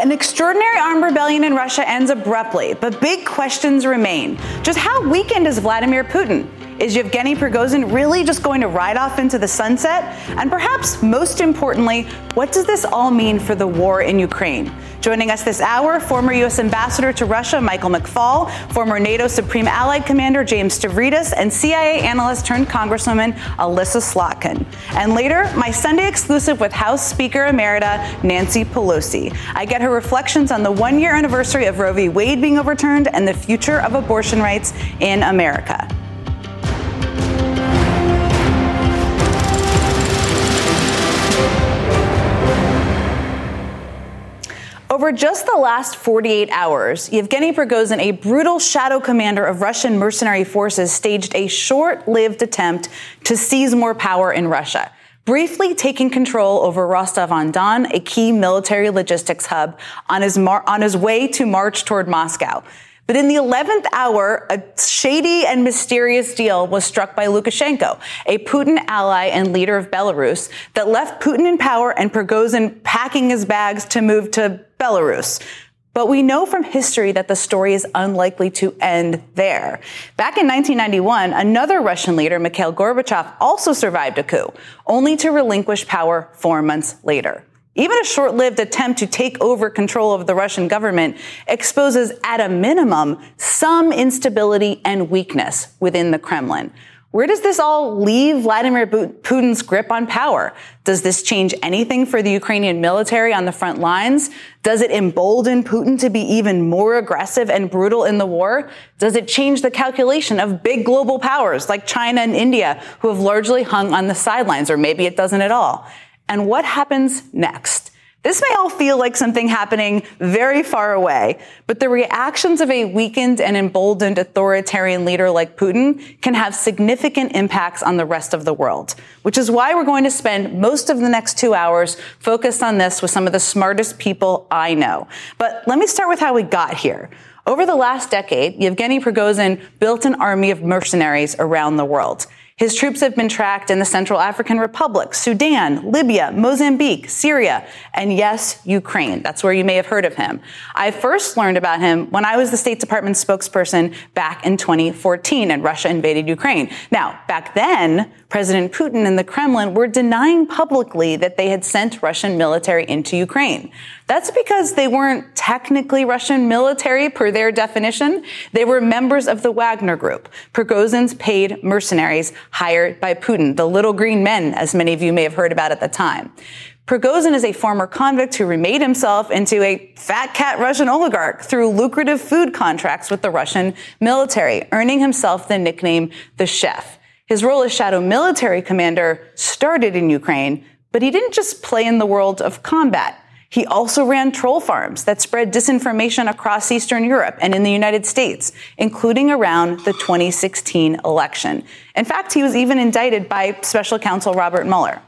An extraordinary armed rebellion in Russia ends abruptly, but big questions remain. Just how weakened is Vladimir Putin? Is Yevgeny Prigozhin really just going to ride off into the sunset? And perhaps most importantly, what does this all mean for the war in Ukraine? Joining us this hour, former U.S. Ambassador to Russia Michael McFaul, former NATO Supreme Allied Commander James Stavridis, and CIA analyst turned Congresswoman Elissa Slotkin. And later, my Sunday exclusive with House Speaker Emerita Nancy Pelosi. I get her reflections on the one year anniversary of Roe v. Wade being overturned and the future of abortion rights in America. Over just the last 48 hours, Yevgeny Prigozhin, a brutal shadow commander of Russian mercenary forces, staged a short lived attempt to seize more power in Russia briefly taking control over Rostov on Don, a key military logistics hub, on his, mar- on his way to march toward Moscow. But in the 11th hour, a shady and mysterious deal was struck by Lukashenko, a Putin ally and leader of Belarus, that left Putin in power and Prigozhin packing his bags to move to Belarus. But we know from history that the story is unlikely to end there. Back in 1991, another Russian leader, Mikhail Gorbachev, also survived a coup, only to relinquish power four months later. Even a short lived attempt to take over control of the Russian government exposes, at a minimum, some instability and weakness within the Kremlin. Where does this all leave Vladimir Putin's grip on power? Does this change anything for the Ukrainian military on the front lines? Does it embolden Putin to be even more aggressive and brutal in the war? Does it change the calculation of big global powers like China and India who have largely hung on the sidelines? Or maybe it doesn't at all and what happens next. This may all feel like something happening very far away, but the reactions of a weakened and emboldened authoritarian leader like Putin can have significant impacts on the rest of the world, which is why we're going to spend most of the next two hours focused on this with some of the smartest people I know. But let me start with how we got here. Over the last decade, Yevgeny Prigozhin built an army of mercenaries around the world. His troops have been tracked in the Central African Republic, Sudan, Libya, Mozambique, Syria, and yes, Ukraine. That's where you may have heard of him. I first learned about him when I was the State Department spokesperson back in 2014 and Russia invaded Ukraine. Now, back then, President Putin and the Kremlin were denying publicly that they had sent Russian military into Ukraine. That's because they weren't technically Russian military per their definition. They were members of the Wagner Group, Prigozhin's paid mercenaries hired by Putin, the little green men, as many of you may have heard about at the time. Prigozhin is a former convict who remade himself into a fat cat Russian oligarch through lucrative food contracts with the Russian military, earning himself the nickname the chef. His role as shadow military commander started in Ukraine, but he didn't just play in the world of combat. He also ran troll farms that spread disinformation across Eastern Europe and in the United States, including around the 2016 election. In fact, he was even indicted by special counsel Robert Mueller.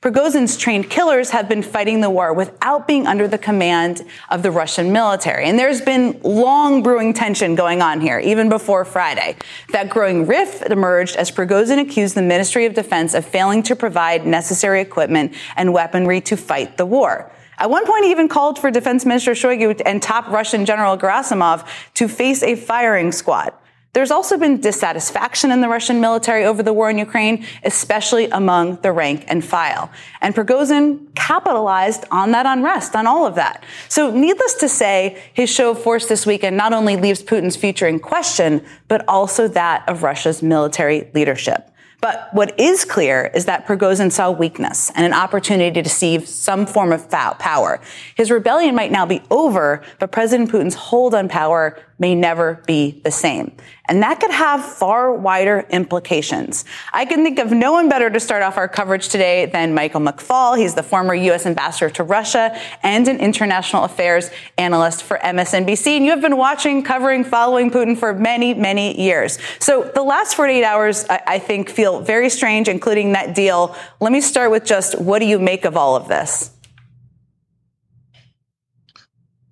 Prigozhin's trained killers have been fighting the war without being under the command of the Russian military. And there's been long brewing tension going on here, even before Friday. That growing rift emerged as Prigozhin accused the Ministry of Defense of failing to provide necessary equipment and weaponry to fight the war. At one point, he even called for Defense Minister Shoigu and top Russian General Gerasimov to face a firing squad. There's also been dissatisfaction in the Russian military over the war in Ukraine, especially among the rank and file. And Prigozhin capitalized on that unrest, on all of that. So needless to say, his show of force this weekend not only leaves Putin's future in question, but also that of Russia's military leadership. But what is clear is that Prigozhin saw weakness and an opportunity to seize some form of power. His rebellion might now be over, but President Putin's hold on power may never be the same. And that could have far wider implications. I can think of no one better to start off our coverage today than Michael McFaul. He's the former U.S. ambassador to Russia and an international affairs analyst for MSNBC. And you have been watching, covering, following Putin for many, many years. So the last 48 hours, I, I think, feel very strange, including that deal. Let me start with just what do you make of all of this?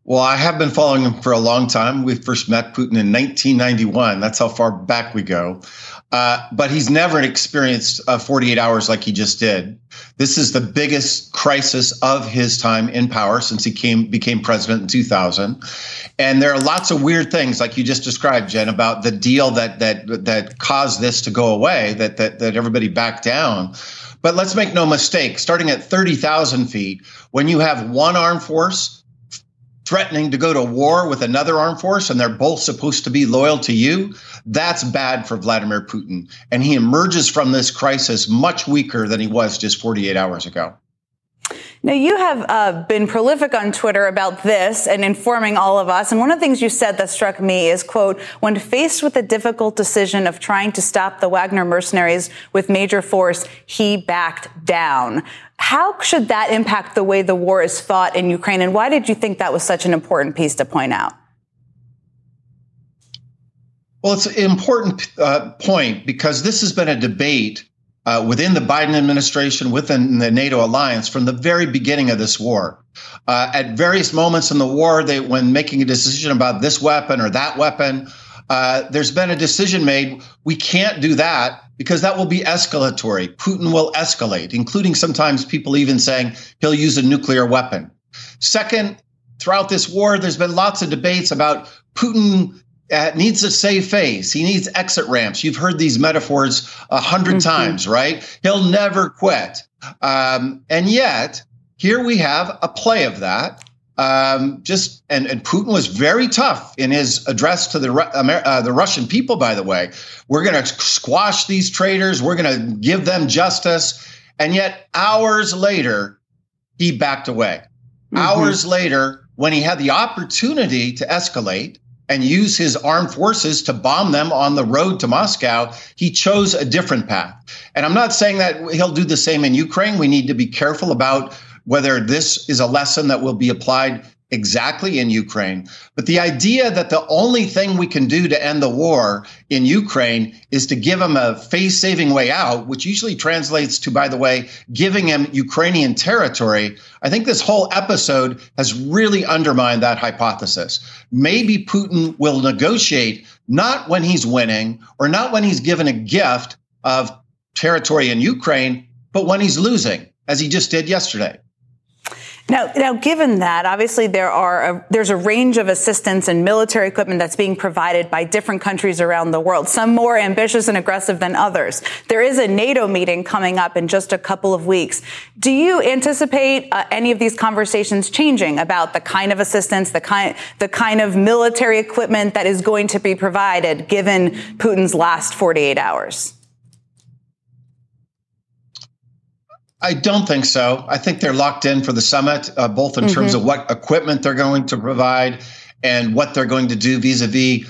Well, I have been following him for a long time. We first met Putin in 1991. That's how far back we go. Uh, but he's never experienced uh, 48 hours like he just did. This is the biggest crisis of his time in power since he came became president in 2000. And there are lots of weird things, like you just described, Jen, about the deal that that that caused this to go away, that that that everybody backed down. But let's make no mistake, starting at 30,000 feet, when you have one armed force threatening to go to war with another armed force and they're both supposed to be loyal to you, that's bad for Vladimir Putin. And he emerges from this crisis much weaker than he was just 48 hours ago. Now, you have uh, been prolific on Twitter about this and informing all of us. And one of the things you said that struck me is, quote, when faced with the difficult decision of trying to stop the Wagner mercenaries with major force, he backed down. How should that impact the way the war is fought in Ukraine? And why did you think that was such an important piece to point out? Well, it's an important uh, point because this has been a debate uh, within the Biden administration, within the NATO alliance from the very beginning of this war. Uh, at various moments in the war, they, when making a decision about this weapon or that weapon, uh, there's been a decision made. We can't do that because that will be escalatory. Putin will escalate, including sometimes people even saying he'll use a nuclear weapon. Second, throughout this war, there's been lots of debates about Putin uh, needs a safe face. He needs exit ramps. You've heard these metaphors a 100 mm-hmm. times, right? He'll never quit. Um, and yet, here we have a play of that. Um, just and, and Putin was very tough in his address to the uh, the Russian people. By the way, we're going to squash these traitors. We're going to give them justice. And yet, hours later, he backed away. Mm-hmm. Hours later, when he had the opportunity to escalate, and use his armed forces to bomb them on the road to Moscow, he chose a different path. And I'm not saying that he'll do the same in Ukraine. We need to be careful about whether this is a lesson that will be applied exactly in Ukraine. But the idea that the only thing we can do to end the war in Ukraine is to give them a face saving way out, which usually translates to, by the way, giving them Ukrainian territory. I think this whole episode has really undermined that hypothesis. Maybe Putin will negotiate not when he's winning or not when he's given a gift of territory in Ukraine, but when he's losing, as he just did yesterday. Now, now, given that, obviously there are a, there's a range of assistance and military equipment that's being provided by different countries around the world. Some more ambitious and aggressive than others. There is a NATO meeting coming up in just a couple of weeks. Do you anticipate uh, any of these conversations changing about the kind of assistance, the kind the kind of military equipment that is going to be provided, given Putin's last 48 hours? I don't think so. I think they're locked in for the summit, uh, both in mm-hmm. terms of what equipment they're going to provide and what they're going to do vis a vis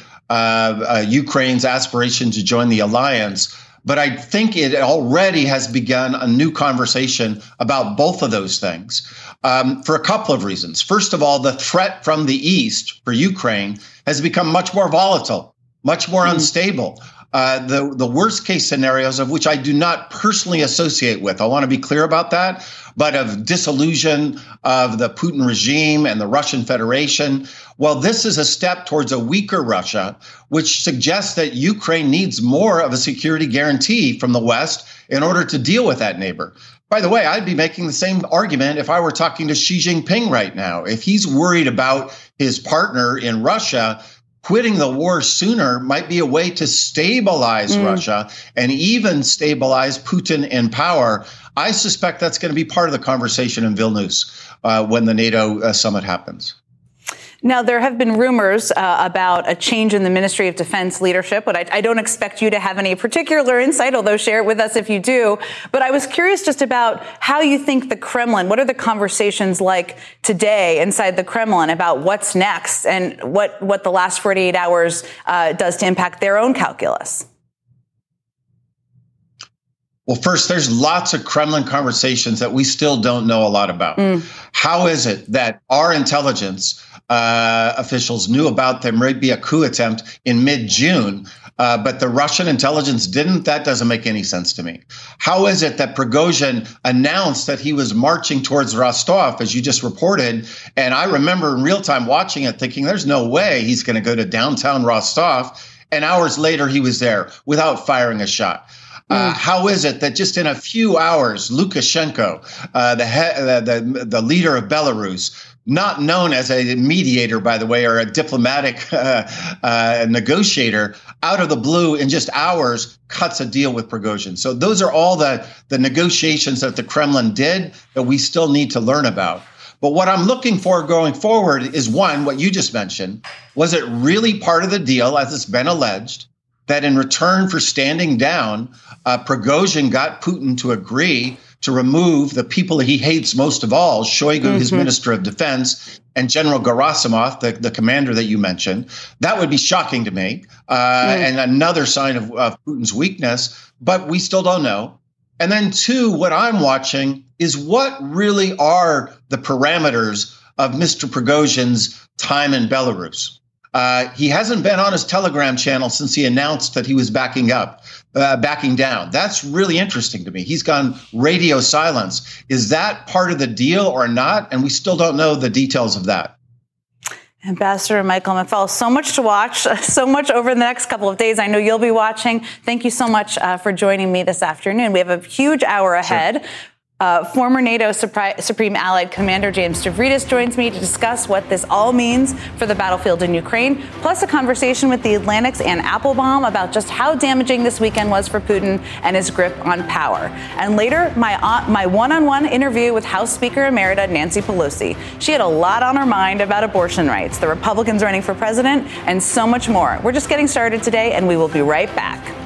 Ukraine's aspiration to join the alliance. But I think it already has begun a new conversation about both of those things um, for a couple of reasons. First of all, the threat from the east for Ukraine has become much more volatile, much more mm-hmm. unstable uh, the the worst case scenarios of which I do not personally associate with. I want to be clear about that, but of disillusion of the Putin regime and the Russian Federation. Well, this is a step towards a weaker Russia, which suggests that Ukraine needs more of a security guarantee from the West in order to deal with that neighbor. By the way, I'd be making the same argument if I were talking to Xi Jinping right now. If he's worried about his partner in Russia quitting the war sooner might be a way to stabilize mm. Russia and even stabilize Putin in power. I suspect that's going to be part of the conversation in Vilnius uh, when the NATO uh, summit happens. Now, there have been rumors uh, about a change in the Ministry of Defense leadership, but I, I, don't expect you to have any particular insight, although share it with us if you do. But I was curious just about how you think the Kremlin, what are the conversations like today inside the Kremlin about what's next and what, what the last 48 hours uh, does to impact their own calculus? Well, first, there's lots of Kremlin conversations that we still don't know a lot about. Mm. How is it that our intelligence uh, officials knew about there might be a coup attempt in mid June, uh, but the Russian intelligence didn't? That doesn't make any sense to me. How is it that Prigozhin announced that he was marching towards Rostov, as you just reported? And I remember in real time watching it thinking, there's no way he's going to go to downtown Rostov. And hours later, he was there without firing a shot. Uh, hmm. how is it that just in a few hours, Lukashenko, uh, the, he- the the leader of Belarus, not known as a mediator, by the way, or a diplomatic uh, uh, negotiator, out of the blue in just hours cuts a deal with Prigozhin. So those are all the the negotiations that the Kremlin did that we still need to learn about. But what I'm looking for going forward is one, what you just mentioned. Was it really part of the deal, as it's been alleged? that in return for standing down, uh, Prigozhin got Putin to agree to remove the people he hates most of all, Shoigu, mm-hmm. his minister of defense, and General Gerasimov, the, the commander that you mentioned. That would be shocking to me uh, mm. and another sign of, of Putin's weakness, but we still don't know. And then, two, what I'm watching is what really are the parameters of Mr. Prigozhin's time in Belarus. Uh, he hasn't been on his Telegram channel since he announced that he was backing up, uh, backing down. That's really interesting to me. He's gone radio silence. Is that part of the deal or not? And we still don't know the details of that. Ambassador Michael McFaul, so much to watch, so much over the next couple of days. I know you'll be watching. Thank you so much uh, for joining me this afternoon. We have a huge hour ahead. Sure. Uh, former NATO Supreme Allied Commander James Stavridis joins me to discuss what this all means for the battlefield in Ukraine, plus a conversation with the Atlantic's Anne Applebaum about just how damaging this weekend was for Putin and his grip on power. And later, my, uh, my one-on-one interview with House Speaker Emerita Nancy Pelosi. She had a lot on her mind about abortion rights, the Republicans running for president, and so much more. We're just getting started today, and we will be right back.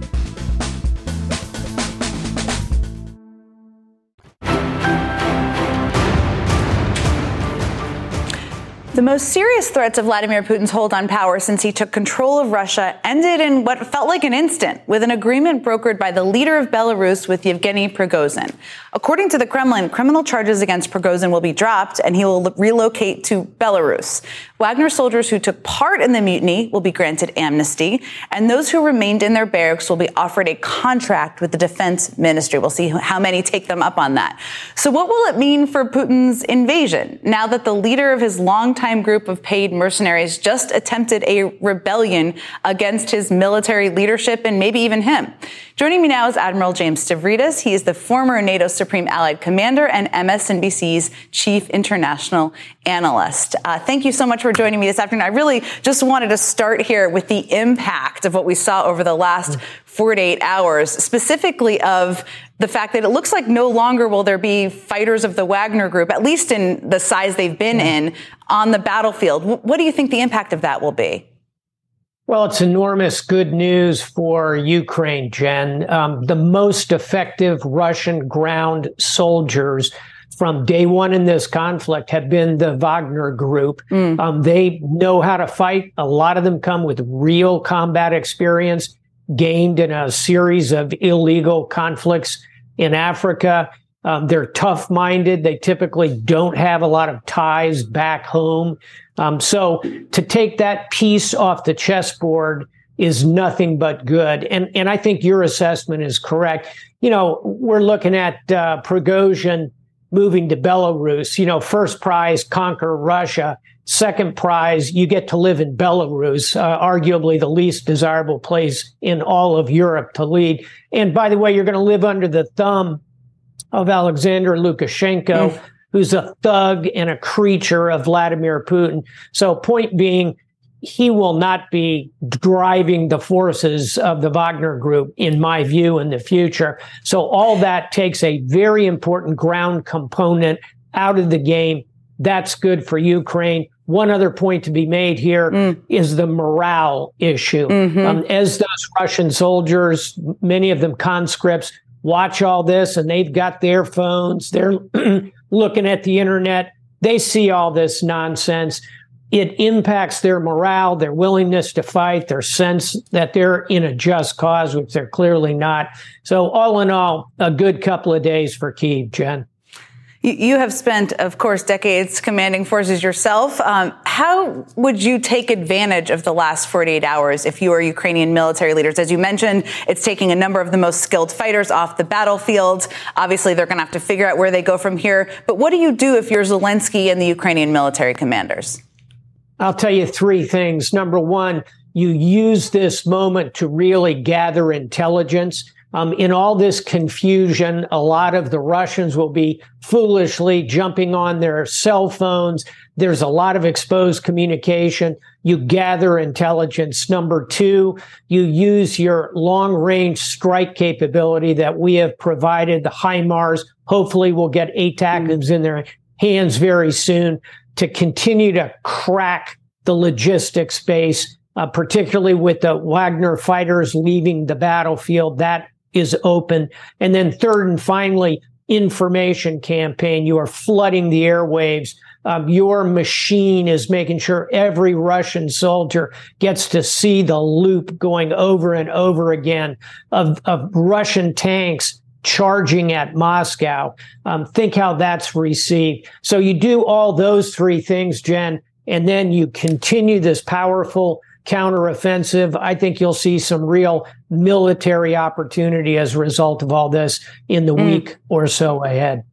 The most serious threats of Vladimir Putin's hold on power since he took control of Russia ended in what felt like an instant with an agreement brokered by the leader of Belarus with Yevgeny Prigozhin. According to the Kremlin, criminal charges against Prigozhin will be dropped and he will relocate to Belarus. Wagner soldiers who took part in the mutiny will be granted amnesty, and those who remained in their barracks will be offered a contract with the defense ministry. We'll see how many take them up on that. So what will it mean for Putin's invasion now that the leader of his longtime group of paid mercenaries just attempted a rebellion against his military leadership and maybe even him? Joining me now is Admiral James Stavridis. He is the former NATO Supreme Allied Commander and MSNBC's Chief International Analyst. Uh, thank you so much for joining me this afternoon. I really just wanted to start here with the impact of what we saw over the last 48 hours, specifically of the fact that it looks like no longer will there be fighters of the Wagner group, at least in the size they've been in, on the battlefield. What do you think the impact of that will be? Well, it's enormous good news for Ukraine, Jen. Um, the most effective Russian ground soldiers from day one in this conflict have been the Wagner group. Mm. Um, they know how to fight. A lot of them come with real combat experience gained in a series of illegal conflicts in Africa. Um, they're tough minded. They typically don't have a lot of ties back home. Um, so to take that piece off the chessboard is nothing but good. And, and I think your assessment is correct. You know, we're looking at uh, Prigozhin moving to Belarus. You know, first prize, conquer Russia. Second prize, you get to live in Belarus, uh, arguably the least desirable place in all of Europe to lead. And by the way, you're going to live under the thumb of Alexander Lukashenko, mm. Who's a thug and a creature of Vladimir Putin. So, point being, he will not be driving the forces of the Wagner group, in my view, in the future. So, all that takes a very important ground component out of the game. That's good for Ukraine. One other point to be made here mm. is the morale issue. Mm-hmm. Um, as those Russian soldiers, many of them conscripts, watch all this and they've got their phones, they're looking at the internet, they see all this nonsense. It impacts their morale, their willingness to fight, their sense that they're in a just cause, which they're clearly not. So, all in all, a good couple of days for Kiev, Jen. You have spent, of course, decades commanding forces yourself. Um, how would you take advantage of the last 48 hours if you are Ukrainian military leaders? As you mentioned, it's taking a number of the most skilled fighters off the battlefield. Obviously, they're going to have to figure out where they go from here. But what do you do if you're Zelensky and the Ukrainian military commanders? I'll tell you three things. Number one, you use this moment to really gather intelligence. Um, in all this confusion, a lot of the Russians will be foolishly jumping on their cell phones. There's a lot of exposed communication. You gather intelligence. Number two, you use your long range strike capability that we have provided, the HIMARS. Hopefully, we'll get ATACMS mm. in their hands very soon to continue to crack the logistics space, uh, particularly with the Wagner fighters leaving the battlefield. That is open. And then third and finally, information campaign. You are flooding the airwaves. Um, your machine is making sure every Russian soldier gets to see the loop going over and over again of, of Russian tanks charging at Moscow. Um, think how that's received. So you do all those three things, Jen, and then you continue this powerful counteroffensive. I think you'll see some real military opportunity as a result of all this in the mm. week or so ahead.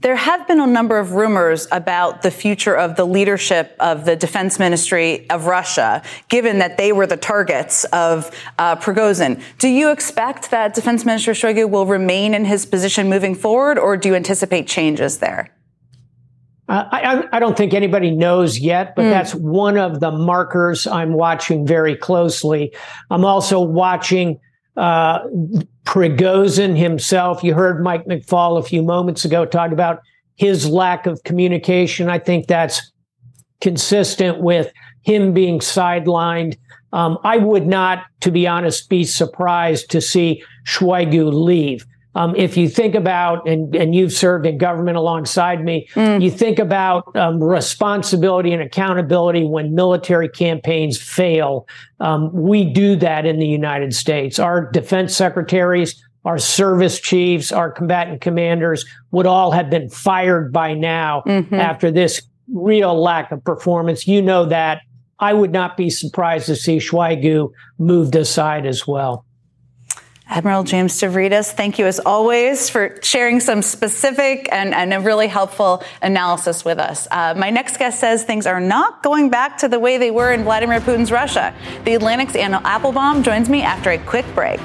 There have been a number of rumors about the future of the leadership of the defense ministry of Russia, given that they were the targets of uh, Prigozhin. Do you expect that Defense Minister Shoigu will remain in his position moving forward, or do you anticipate changes there? Uh, I, I, don't think anybody knows yet, but mm. that's one of the markers I'm watching very closely. I'm also watching uh, Prigozhin himself. You heard Mike McFaul a few moments ago talk about his lack of communication. I think that's consistent with him being sidelined. Um, I would not, to be honest, be surprised to see Shoigu leave. Um, if you think about, and, and you've served in government alongside me, mm. you think about um, responsibility and accountability when military campaigns fail. Um, we do that in the United States. Our defense secretaries, our service chiefs, our combatant commanders would all have been fired by now mm-hmm. after this real lack of performance. You know that. I would not be surprised to see Shoigu moved aside as well. Admiral James Stavridis, thank you as always for sharing some specific and, and a really helpful analysis with us. Uh, my next guest says things are not going back to the way they were in Vladimir Putin's Russia. The Atlantic's Anne Applebaum joins me after a quick break.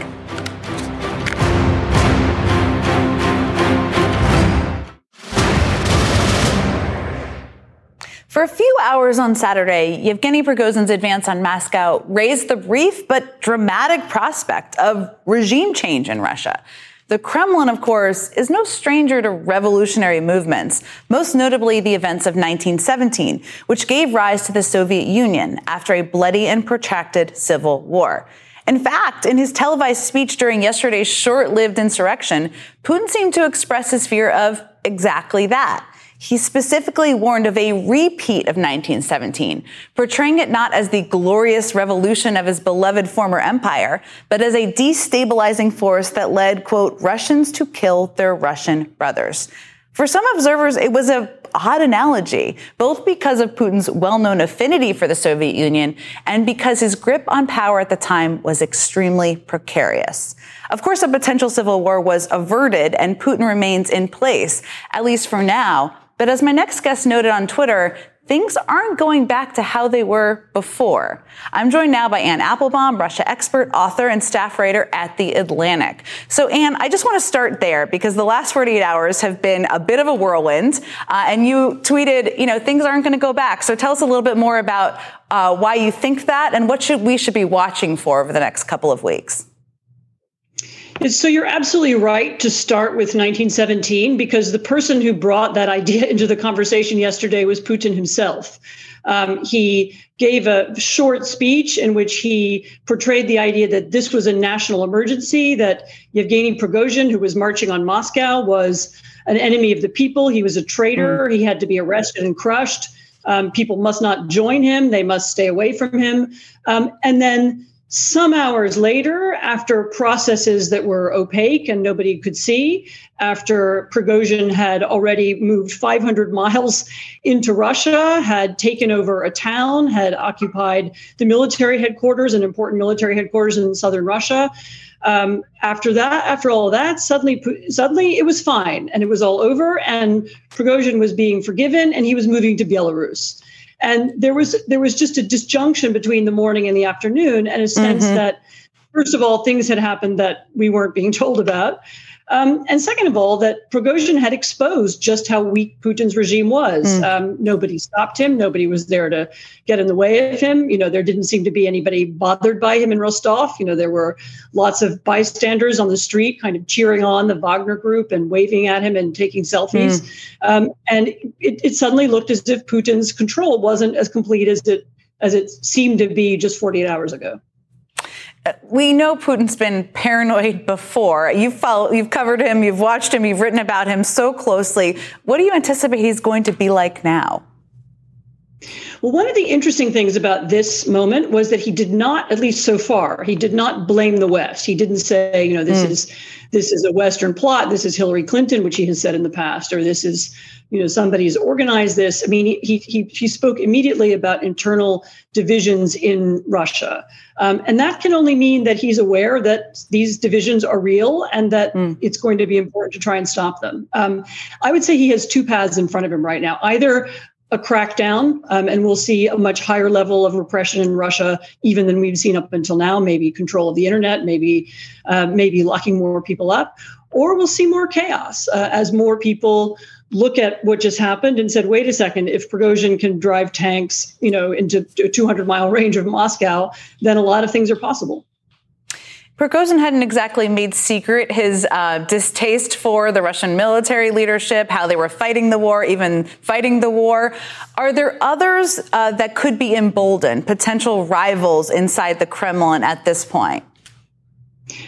For a few hours on Saturday, Yevgeny Prigozhin's advance on Moscow raised the brief but dramatic prospect of regime change in Russia. The Kremlin, of course, is no stranger to revolutionary movements, most notably the events of 1917, which gave rise to the Soviet Union after a bloody and protracted civil war. In fact, in his televised speech during yesterday's short lived insurrection, Putin seemed to express his fear of exactly that. He specifically warned of a repeat of 1917, portraying it not as the glorious revolution of his beloved former empire, but as a destabilizing force that led, quote, Russians to kill their Russian brothers. For some observers, it was a odd analogy, both because of Putin's well-known affinity for the Soviet Union and because his grip on power at the time was extremely precarious. Of course, a potential civil war was averted and Putin remains in place, at least for now, but as my next guest noted on Twitter, things aren't going back to how they were before. I'm joined now by Anne Applebaum, Russia expert, author, and staff writer at The Atlantic. So, Anne, I just want to start there because the last 48 hours have been a bit of a whirlwind. Uh, and you tweeted, you know, things aren't going to go back. So tell us a little bit more about uh, why you think that and what should we should be watching for over the next couple of weeks. So you're absolutely right to start with 1917 because the person who brought that idea into the conversation yesterday was Putin himself. Um, he gave a short speech in which he portrayed the idea that this was a national emergency, that Yevgeny Prigozhin, who was marching on Moscow, was an enemy of the people. He was a traitor. Mm. He had to be arrested and crushed. Um, people must not join him. They must stay away from him. Um, and then some hours later, after processes that were opaque and nobody could see, after Prigozhin had already moved 500 miles into Russia, had taken over a town, had occupied the military headquarters, an important military headquarters in southern Russia. Um, after that, after all of that, suddenly, suddenly it was fine and it was all over, and Prigozhin was being forgiven, and he was moving to Belarus. And there was there was just a disjunction between the morning and the afternoon, and a sense mm-hmm. that first of all, things had happened that we weren't being told about. Um, and second of all, that Prigozhin had exposed just how weak Putin's regime was. Mm. Um, nobody stopped him. Nobody was there to get in the way of him. You know, there didn't seem to be anybody bothered by him in Rostov. You know, there were lots of bystanders on the street kind of cheering on the Wagner group and waving at him and taking selfies. Mm. Um, and it, it suddenly looked as if Putin's control wasn't as complete as it as it seemed to be just 48 hours ago we know Putin's been paranoid before. You've followed, you've covered him, you've watched him, you've written about him so closely. What do you anticipate he's going to be like now? Well, one of the interesting things about this moment was that he did not, at least so far, he did not blame the West. He didn't say, you know, this mm. is this is a Western plot. This is Hillary Clinton, which he has said in the past, or this is, you know, somebody's organized this. I mean, he he he spoke immediately about internal divisions in Russia, um, and that can only mean that he's aware that these divisions are real and that mm. it's going to be important to try and stop them. Um, I would say he has two paths in front of him right now: either a crackdown, um, and we'll see a much higher level of repression in Russia, even than we've seen up until now. Maybe control of the internet, maybe uh, maybe locking more people up, or we'll see more chaos uh, as more people look at what just happened and said, "Wait a second! If Prigozhin can drive tanks, you know, into a 200 mile range of Moscow, then a lot of things are possible." Prigozhin hadn't exactly made secret his uh, distaste for the Russian military leadership, how they were fighting the war, even fighting the war. Are there others uh, that could be emboldened, potential rivals inside the Kremlin at this point?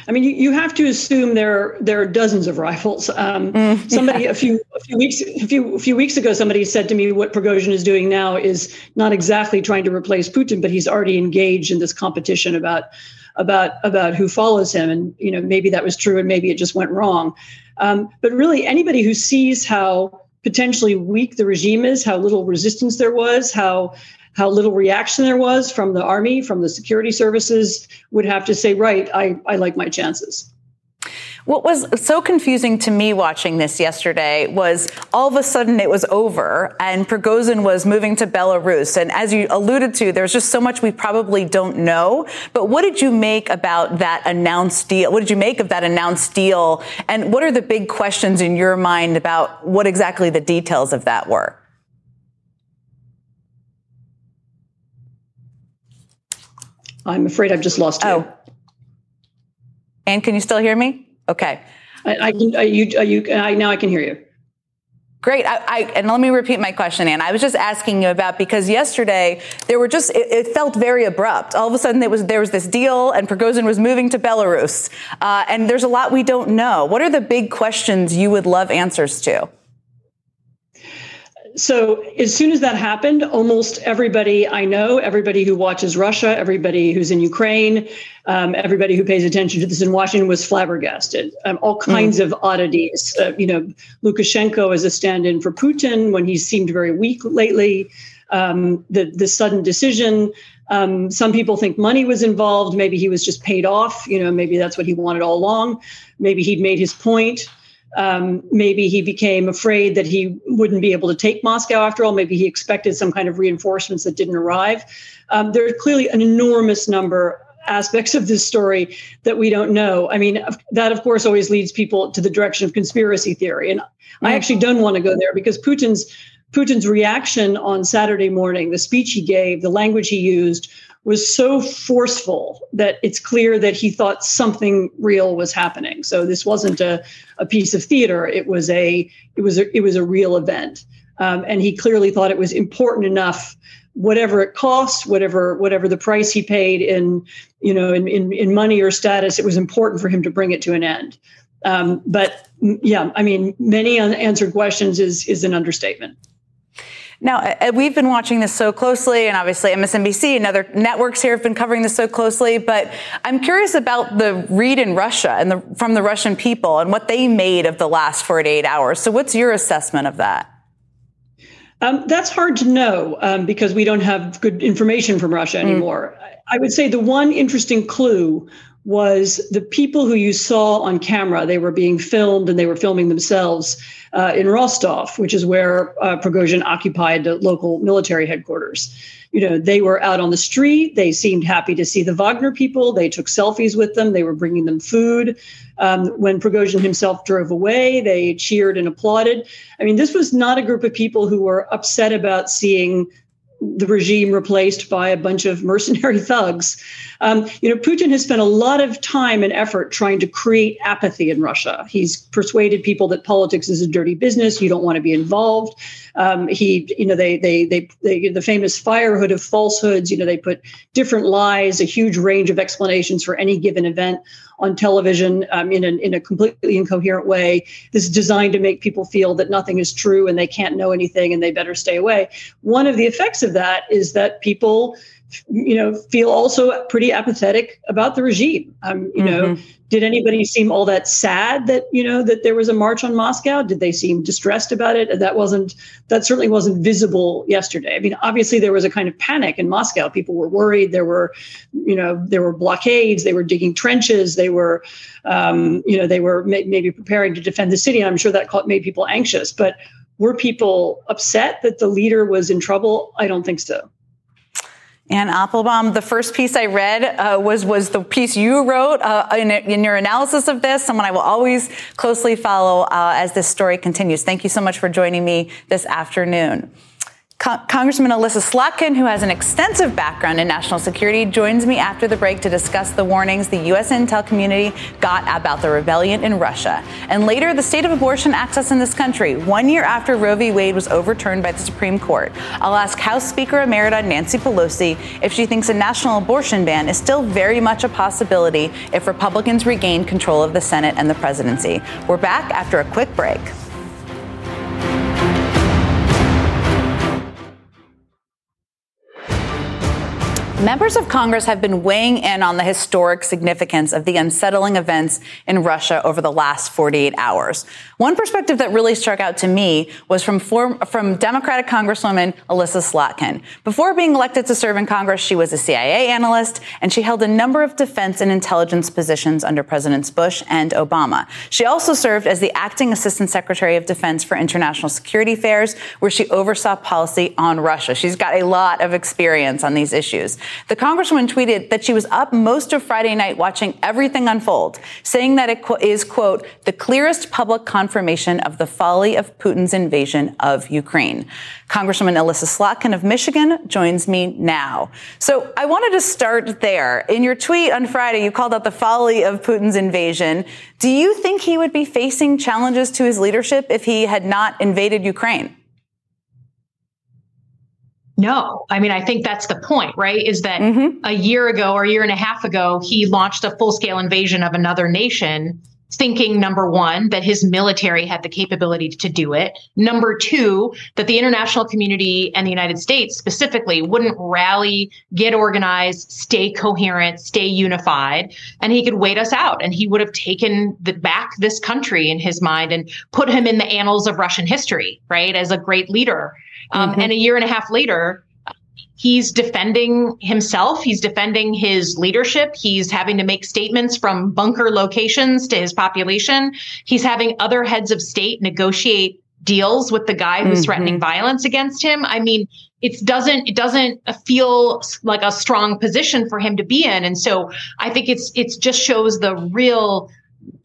I mean, you, you have to assume there there are dozens of rivals. Um, mm, somebody yeah. a few a few weeks a few a few weeks ago, somebody said to me, "What Prigozhin is doing now is not exactly trying to replace Putin, but he's already engaged in this competition about about about who follows him, and you know maybe that was true, and maybe it just went wrong. Um, but really, anybody who sees how potentially weak the regime is, how little resistance there was, how how little reaction there was from the army, from the security services, would have to say, right, I, I like my chances. What was so confusing to me watching this yesterday was all of a sudden it was over and Prigozhin was moving to Belarus. And as you alluded to, there's just so much we probably don't know. But what did you make about that announced deal? What did you make of that announced deal? And what are the big questions in your mind about what exactly the details of that were? I'm afraid I've just lost you. Oh. And can you still hear me? Okay. I, I can. you, you, I, now I can hear you. Great. I, I, and let me repeat my question, Anne. I was just asking you about because yesterday there were just it, it, felt very abrupt. All of a sudden, there was there was this deal, and Prigozhin was moving to Belarus, uh, and there's a lot we don't know. What are the big questions you would love answers to? So as soon as that happened, almost everybody I know, everybody who watches Russia, everybody who's in Ukraine, um, everybody who pays attention to this in Washington was flabbergasted. Um, all hmm. kinds mm. of oddities. Uh, you know, Lukashenko as a stand-in for Putin when he seemed very weak lately. Um, the the sudden decision. Um, some people think money was involved. Maybe he was just paid off. You know, maybe that's what he wanted all along. Maybe he'd made his point. Um, maybe he became afraid that he wouldn't be able to take Moscow after all. Maybe he expected some kind of reinforcements that didn't arrive. Um, there are clearly an enormous number aspects of this story that we don't know. I mean, that of course always leads people to the direction of conspiracy theory, and I actually don't want to go there because Putin's Putin's reaction on Saturday morning, the speech he gave, the language he used was so forceful that it's clear that he thought something real was happening. So this wasn't a, a piece of theater; it was a it was a, it was a real event, um, and he clearly thought it was important enough, whatever it cost, whatever whatever the price he paid in you know in in, in money or status, it was important for him to bring it to an end. Um, but yeah, I mean, many unanswered questions is is an understatement. Now, uh, uh, we've been watching this so closely, and obviously MSNBC and other networks here have been covering this so closely. But I'm curious about the read in Russia and the, from the Russian people and what they made of the last 48 hours. So, what's your assessment of that? Um, that's hard to know um, because we don't have good information from Russia hmm. anymore. Mm. I would say the one interesting clue was the people who you saw on camera. They were being filmed and they were filming themselves uh, in Rostov, which is where uh, Prigozhin occupied the local military headquarters. You know, they were out on the street. They seemed happy to see the Wagner people. They took selfies with them. They were bringing them food. Um, when Prigozhin himself drove away, they cheered and applauded. I mean, this was not a group of people who were upset about seeing the regime replaced by a bunch of mercenary thugs. Um, you know, Putin has spent a lot of time and effort trying to create apathy in Russia. He's persuaded people that politics is a dirty business. You don't want to be involved. Um, he, you know, they, they, they, they, the famous firehose of falsehoods. You know, they put different lies, a huge range of explanations for any given event on television um, in, a, in a completely incoherent way. This is designed to make people feel that nothing is true and they can't know anything and they better stay away. One of the effects of that is that people you know, feel also pretty apathetic about the regime. Um, you mm-hmm. know, did anybody seem all that sad that you know that there was a march on Moscow? Did they seem distressed about it? That wasn't. That certainly wasn't visible yesterday. I mean, obviously there was a kind of panic in Moscow. People were worried. There were, you know, there were blockades. They were digging trenches. They were, um, you know, they were may- maybe preparing to defend the city. I'm sure that made people anxious. But were people upset that the leader was in trouble? I don't think so. Anne Applebaum, the first piece I read uh, was was the piece you wrote uh, in, in, your analysis of this. Someone I will always closely follow uh, as this story continues. Thank you so much for joining me this afternoon. Congressman Elissa Slotkin, who has an extensive background in national security, joins me after the break to discuss the warnings the U.S. intel community got about the rebellion in Russia. And later, the state of abortion access in this country, one year after Roe v. Wade was overturned by the Supreme Court. I'll ask House Speaker Emerita Nancy Pelosi if she thinks a national abortion ban is still very much a possibility if Republicans regain control of the Senate and the presidency. We're back after a quick break. Members of Congress have been weighing in on the historic significance of the unsettling events in Russia over the last 48 hours. One perspective that really struck out to me was from, form, from Democratic Congresswoman Elissa Slotkin. Before being elected to serve in Congress, she was a CIA analyst and she held a number of defense and intelligence positions under Presidents Bush and Obama. She also served as the acting assistant secretary of defense for international security affairs, where she oversaw policy on Russia. She's got a lot of experience on these issues. The Congresswoman tweeted that she was up most of Friday night watching everything unfold, saying that it is, quote, the clearest public confirmation of the folly of Putin's invasion of Ukraine. Congresswoman Elissa Slotkin of Michigan joins me now. So I wanted to start there. In your tweet on Friday, you called out the folly of Putin's invasion. Do you think he would be facing challenges to his leadership if he had not invaded Ukraine? No, I mean, I think that's the point, right? Is that mm-hmm. a year ago or a year and a half ago, he launched a full scale invasion of another nation thinking number one that his military had the capability to do it number two that the international community and the united states specifically wouldn't rally get organized stay coherent stay unified and he could wait us out and he would have taken the, back this country in his mind and put him in the annals of russian history right as a great leader um, mm-hmm. and a year and a half later he's defending himself. He's defending his leadership. He's having to make statements from bunker locations to his population. He's having other heads of state negotiate deals with the guy who's mm-hmm. threatening violence against him. I mean it doesn't it doesn't feel like a strong position for him to be in. And so i think it's it's just shows the real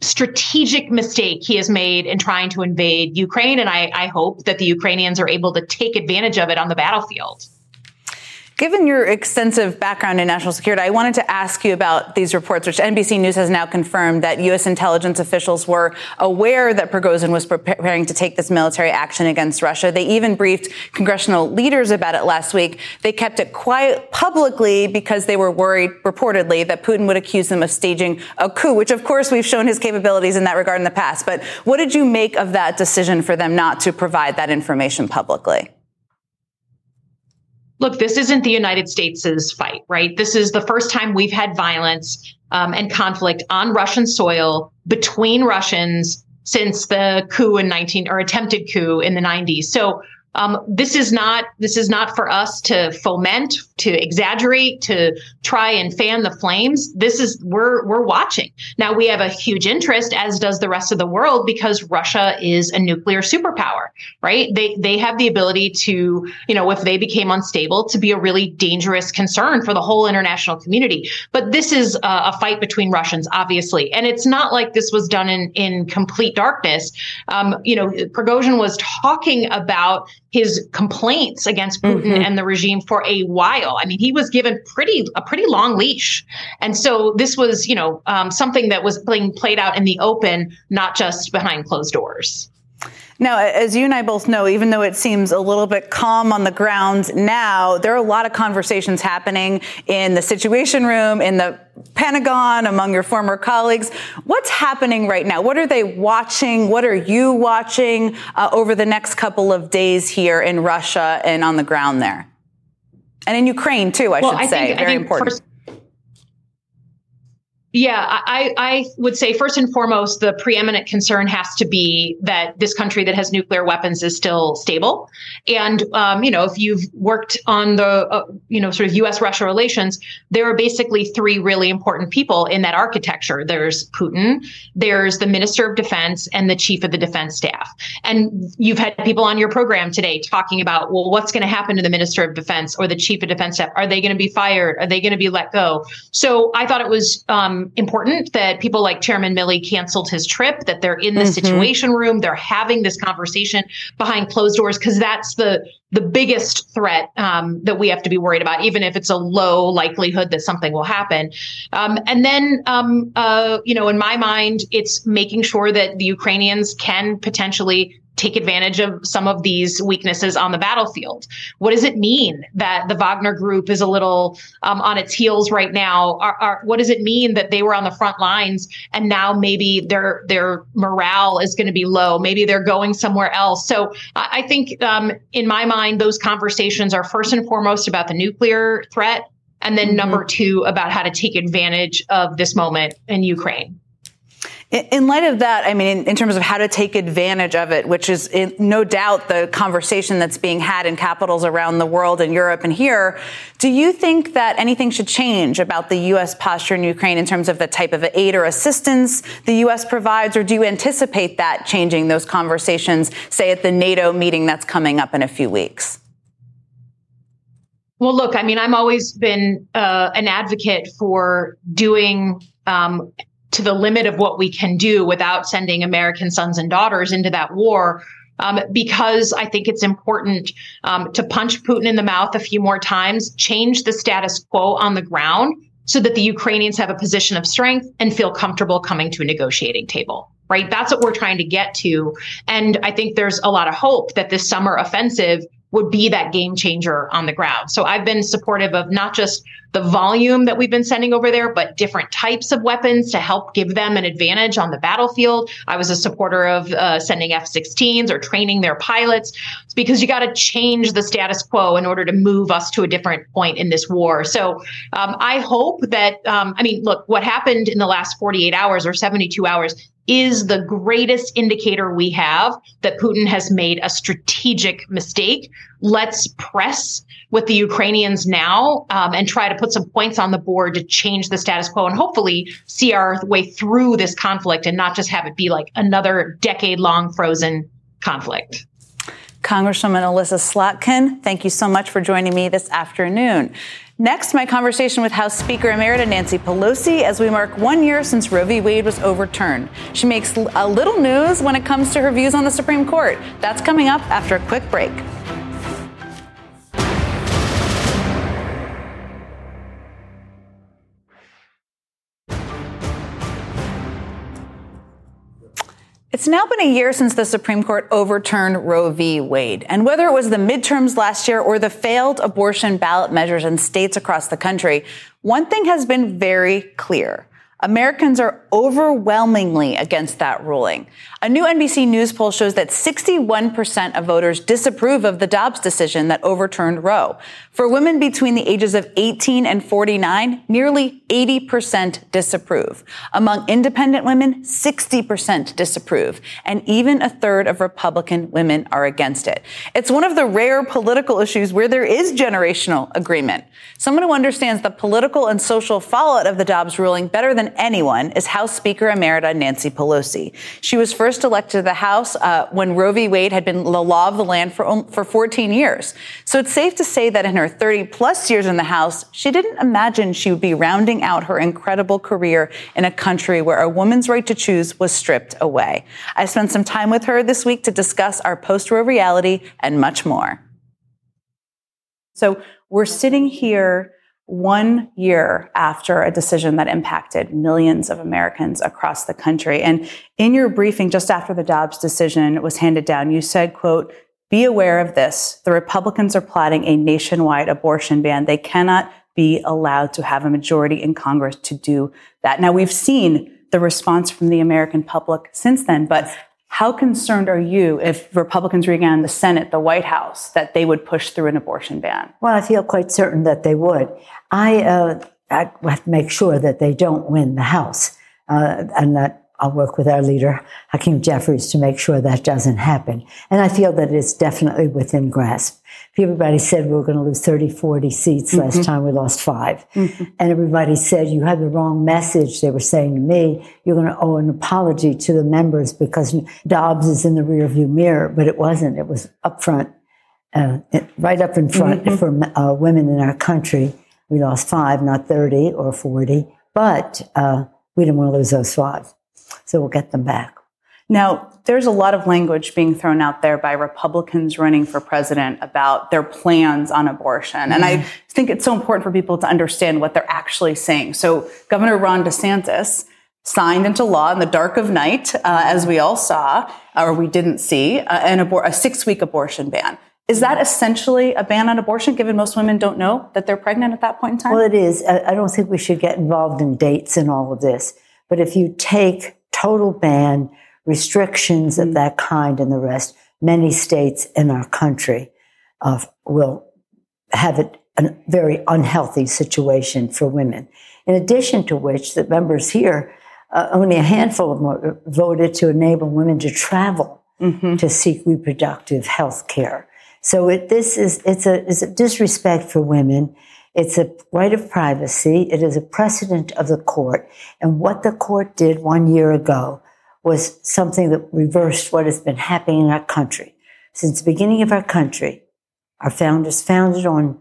strategic mistake he has made in trying to invade ukraine and i, I hope that the ukrainians are able to take advantage of it on the battlefield Given your extensive background in national security, I wanted to ask you about these reports, which NBC News has now confirmed that U.S. intelligence officials were aware that Prigozhin was preparing to take this military action against Russia. They even briefed congressional leaders about it last week. They kept it quiet publicly because they were worried, reportedly, that Putin would accuse them of staging a coup, which, of course, we've shown his capabilities in that regard in the past. But what did you make of that decision for them not to provide that information publicly? Look, this isn't the United States' fight, right? This is the first time we've had violence um, and conflict on Russian soil between Russians since the coup in 19 or attempted coup in the 90s. So um, this is not this is not for us to foment, to exaggerate, to try and fan the flames. This is we're we're watching now. We have a huge interest, as does the rest of the world, because Russia is a nuclear superpower, right? They they have the ability to, you know, if they became unstable, to be a really dangerous concern for the whole international community. But this is a, a fight between Russians, obviously, and it's not like this was done in in complete darkness. Um, you know, Prigozhin was talking about his complaints against Putin mm-hmm. and the regime for a while. I mean, he was given pretty a pretty long leash, and so this was, you know, um, something that was being played out in the open, not just behind closed doors. Now, as you and I both know, even though it seems a little bit calm on the ground now, there are a lot of conversations happening in the Situation Room, in the Pentagon, among your former colleagues. What's happening right now? What are they watching? What are you watching uh, over the next couple of days here in Russia and on the ground there? And in Ukraine, too, I well, should I say. Think, Very important. First- yeah, I, I would say first and foremost, the preeminent concern has to be that this country that has nuclear weapons is still stable. And, um, you know, if you've worked on the, uh, you know, sort of US Russia relations, there are basically three really important people in that architecture. There's Putin, there's the Minister of Defense, and the Chief of the Defense Staff. And you've had people on your program today talking about, well, what's going to happen to the Minister of Defense or the Chief of Defense Staff? Are they going to be fired? Are they going to be let go? So I thought it was, um, important that people like Chairman Milley canceled his trip, that they're in the mm-hmm. situation room, they're having this conversation behind closed doors, because that's the the biggest threat um, that we have to be worried about, even if it's a low likelihood that something will happen. Um, and then, um, uh, you know, in my mind, it's making sure that the Ukrainians can potentially take advantage of some of these weaknesses on the battlefield. What does it mean that the Wagner group is a little um, on its heels right now? Are, are, what does it mean that they were on the front lines and now maybe their their morale is going to be low? Maybe they're going somewhere else. So I think, um, in my mind, those conversations are first and foremost about the nuclear threat, and then mm-hmm. number two about how to take advantage of this moment in Ukraine. In light of that, I mean, in, in, terms of how to take advantage of it, which is in, no doubt the conversation that's being had in capitals around the world and Europe and here, do you think that anything should change about the U.S. posture in Ukraine in terms of the type of aid or assistance the U.S. provides, or do you anticipate that changing those conversations, say at the NATO meeting that's coming up in a few weeks? Well, look, I mean, I'm always been uh, an advocate for doing um, to the limit of what we can do without sending American sons and daughters into that war. Um, because I think it's important um, to punch Putin in the mouth a few more times, change the status quo on the ground so that the Ukrainians have a position of strength and feel comfortable coming to a negotiating table. Right. That's what we're trying to get to. And I think there's a lot of hope that this summer offensive would be that game changer on the ground. So I've been supportive of not just the volume that we've been sending over there, but different types of weapons to help give them an advantage on the battlefield. I was a supporter of uh, sending F 16s or training their pilots because you got to change the status quo in order to move us to a different point in this war. So um, I hope that, um, I mean, look, what happened in the last 48 hours or 72 hours is the greatest indicator we have that Putin has made a strategic mistake. Let's press with the Ukrainians now um, and try to put some points on the board to change the status quo and hopefully see our way through this conflict and not just have it be like another decade long frozen conflict. Congresswoman Elissa Slotkin, thank you so much for joining me this afternoon. Next, my conversation with House Speaker Emerita Nancy Pelosi as we mark one year since Roe v. Wade was overturned. She makes a little news when it comes to her views on the Supreme Court. That's coming up after a quick break. It's now been a year since the Supreme Court overturned Roe v. Wade. And whether it was the midterms last year or the failed abortion ballot measures in states across the country, one thing has been very clear. Americans are overwhelmingly against that ruling. A new NBC News poll shows that 61% of voters disapprove of the Dobbs decision that overturned Roe. For women between the ages of 18 and 49, nearly 80% disapprove. Among independent women, 60% disapprove. And even a third of Republican women are against it. It's one of the rare political issues where there is generational agreement. Someone who understands the political and social fallout of the Dobbs ruling better than anyone is House Speaker Emerita Nancy Pelosi. She was first elected to the House uh, when Roe v. Wade had been the law of the land for, um, for 14 years. So it's safe to say that in her 30 plus years in the House, she didn't imagine she would be rounding out her incredible career in a country where a woman's right to choose was stripped away. I spent some time with her this week to discuss our post Roe reality and much more. So we're sitting here one year after a decision that impacted millions of Americans across the country. And in your briefing just after the Dobbs decision was handed down, you said, quote, be aware of this. The Republicans are plotting a nationwide abortion ban. They cannot be allowed to have a majority in Congress to do that. Now we've seen the response from the American public since then, but how concerned are you if Republicans regain the Senate, the White House, that they would push through an abortion ban? Well, I feel quite certain that they would. I, uh, I have to make sure that they don't win the House, uh, and that I'll work with our leader, Hakeem Jeffries, to make sure that doesn't happen. And I feel that it's definitely within grasp. Everybody said we were going to lose 30, 40 seats. Mm-hmm. Last time we lost 5 mm-hmm. And everybody said you had the wrong message. They were saying to me, you're going to owe an apology to the members because Dobbs is in the rearview mirror. But it wasn't. It was up front, uh, right up in front mm-hmm. for uh, women in our country. We lost five, not 30 or 40. But uh, we didn't want to lose those five. So we'll get them back. Now, there's a lot of language being thrown out there by Republicans running for president about their plans on abortion. Mm-hmm. And I mm-hmm. think it's so important for people to understand what they're actually saying. So Governor Ron DeSantis signed into law in the dark of night, uh, as we all saw, or we didn't see, uh, an abor- a six week abortion ban. Is that essentially a ban on abortion, given most women don't know that they're pregnant at that point in time? Well, it is. I don't think we should get involved in dates and all of this. But if you take total ban, restrictions of that kind, and the rest, many states in our country uh, will have a, a very unhealthy situation for women. In addition to which, the members here, uh, only a handful of them voted to enable women to travel mm-hmm. to seek reproductive health care. So it, this is it's a, it's a disrespect for women. It's a right of privacy. It is a precedent of the court. And what the court did one year ago was something that reversed what has been happening in our country. Since the beginning of our country, our founders founded on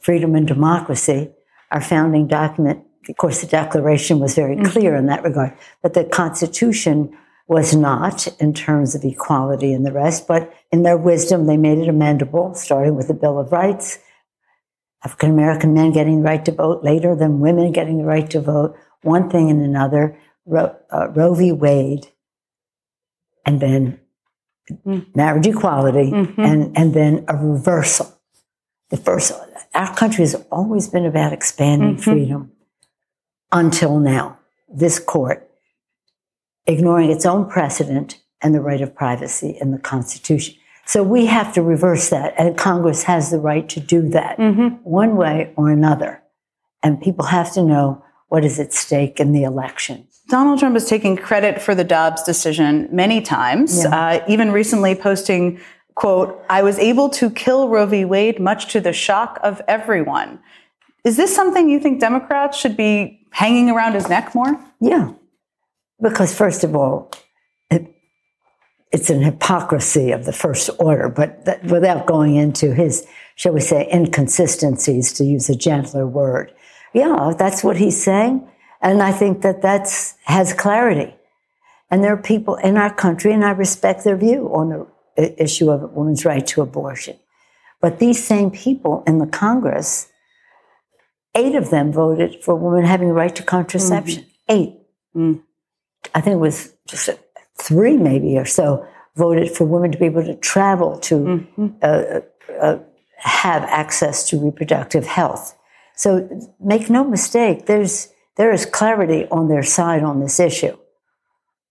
freedom and democracy. Our founding document, of course, the Declaration was very clear mm-hmm. in that regard, but the Constitution was not in terms of equality and the rest, but in their wisdom, they made it amendable, starting with the Bill of Rights. African American men getting the right to vote later than women getting the right to vote, one thing and another. Roe, uh, Roe v. Wade, and then mm. marriage equality, mm-hmm. and, and then a reversal. The first, our country has always been about expanding mm-hmm. freedom until now. This court ignoring its own precedent and the right of privacy in the Constitution. So we have to reverse that, and Congress has the right to do that mm-hmm. one way or another. And people have to know what is at stake in the election. Donald Trump is taking credit for the Dobbs decision many times, yeah. uh, even recently posting, quote, I was able to kill Roe v. Wade much to the shock of everyone. Is this something you think Democrats should be hanging around his neck more? Yeah. Because, first of all, it's an hypocrisy of the first order, but that, without going into his, shall we say, inconsistencies, to use a gentler word. Yeah, that's what he's saying. And I think that that's has clarity. And there are people in our country, and I respect their view on the issue of a woman's right to abortion. But these same people in the Congress, eight of them voted for women having the right to contraception. Mm-hmm. Eight. Mm. I think it was just three maybe or so voted for women to be able to travel to mm-hmm. uh, uh, have access to reproductive health. So make no mistake, there's there is clarity on their side on this issue,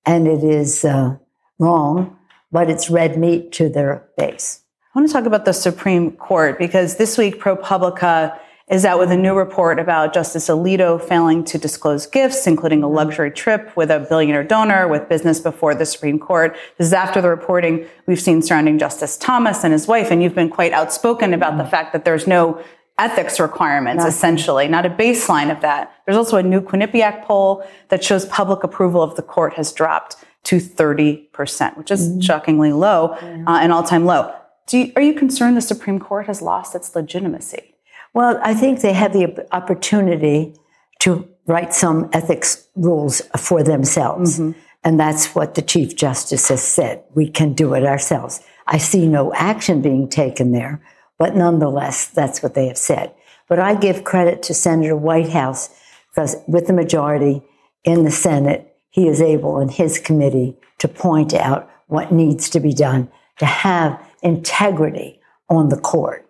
and it is uh, wrong, but it's red meat to their base. I want to talk about the Supreme Court because this week ProPublica is out with a new report about Justice Alito failing to disclose gifts, including a luxury trip with a billionaire donor with business before the Supreme Court. This is after the reporting we've seen surrounding Justice Thomas and his wife, and you've been quite outspoken about the fact that there's no ethics requirements, essentially, not a baseline of that. There's also a new Quinnipiac poll that shows public approval of the court has dropped to 30%, which is mm-hmm. shockingly low, yeah. uh, an all-time low. You, are you concerned the Supreme Court has lost its legitimacy? Well, I think they have the opportunity to write some ethics rules for themselves. Mm-hmm. And that's what the Chief Justice has said. We can do it ourselves. I see no action being taken there, but nonetheless, that's what they have said. But I give credit to Senator Whitehouse because with the majority in the Senate, he is able in his committee to point out what needs to be done to have integrity on the court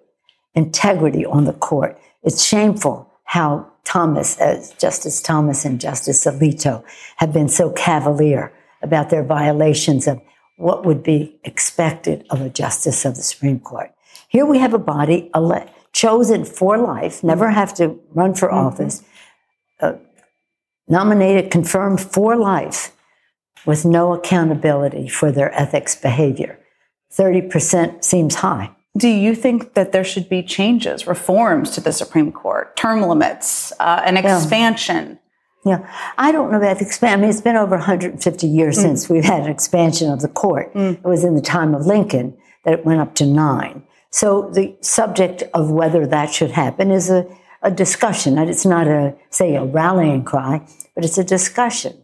integrity on the court. It's shameful how Thomas, uh, Justice Thomas and Justice Alito have been so cavalier about their violations of what would be expected of a justice of the Supreme Court. Here we have a body ele- chosen for life, never have to run for mm-hmm. office, uh, nominated, confirmed for life, with no accountability for their ethics behavior. 30% seems high. Do you think that there should be changes, reforms to the Supreme Court, term limits, uh, an expansion? Yeah. yeah. I don't know about expansion. I mean, it's been over 150 years mm. since we've had an expansion of the court. Mm. It was in the time of Lincoln that it went up to nine. So the subject of whether that should happen is a, a discussion. It's not a, say, a rallying cry, but it's a discussion.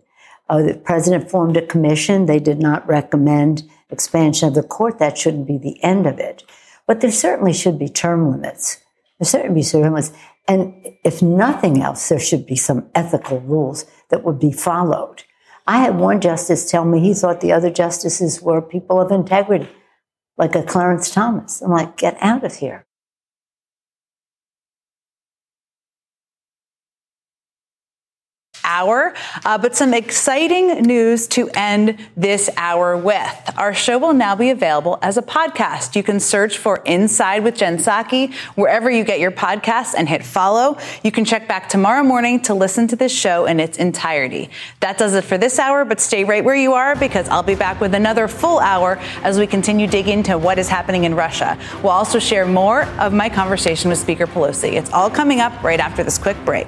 Uh, the president formed a commission. They did not recommend expansion of the court. That shouldn't be the end of it. But there certainly should be term limits. There certainly be term limits. And if nothing else, there should be some ethical rules that would be followed. I had one justice tell me he thought the other justices were people of integrity, like a Clarence Thomas. I'm like, get out of here. Hour, uh, but some exciting news to end this hour with. Our show will now be available as a podcast. You can search for Inside with Jen Psaki wherever you get your podcasts and hit follow. You can check back tomorrow morning to listen to this show in its entirety. That does it for this hour, but stay right where you are because I'll be back with another full hour as we continue digging into what is happening in Russia. We'll also share more of my conversation with Speaker Pelosi. It's all coming up right after this quick break.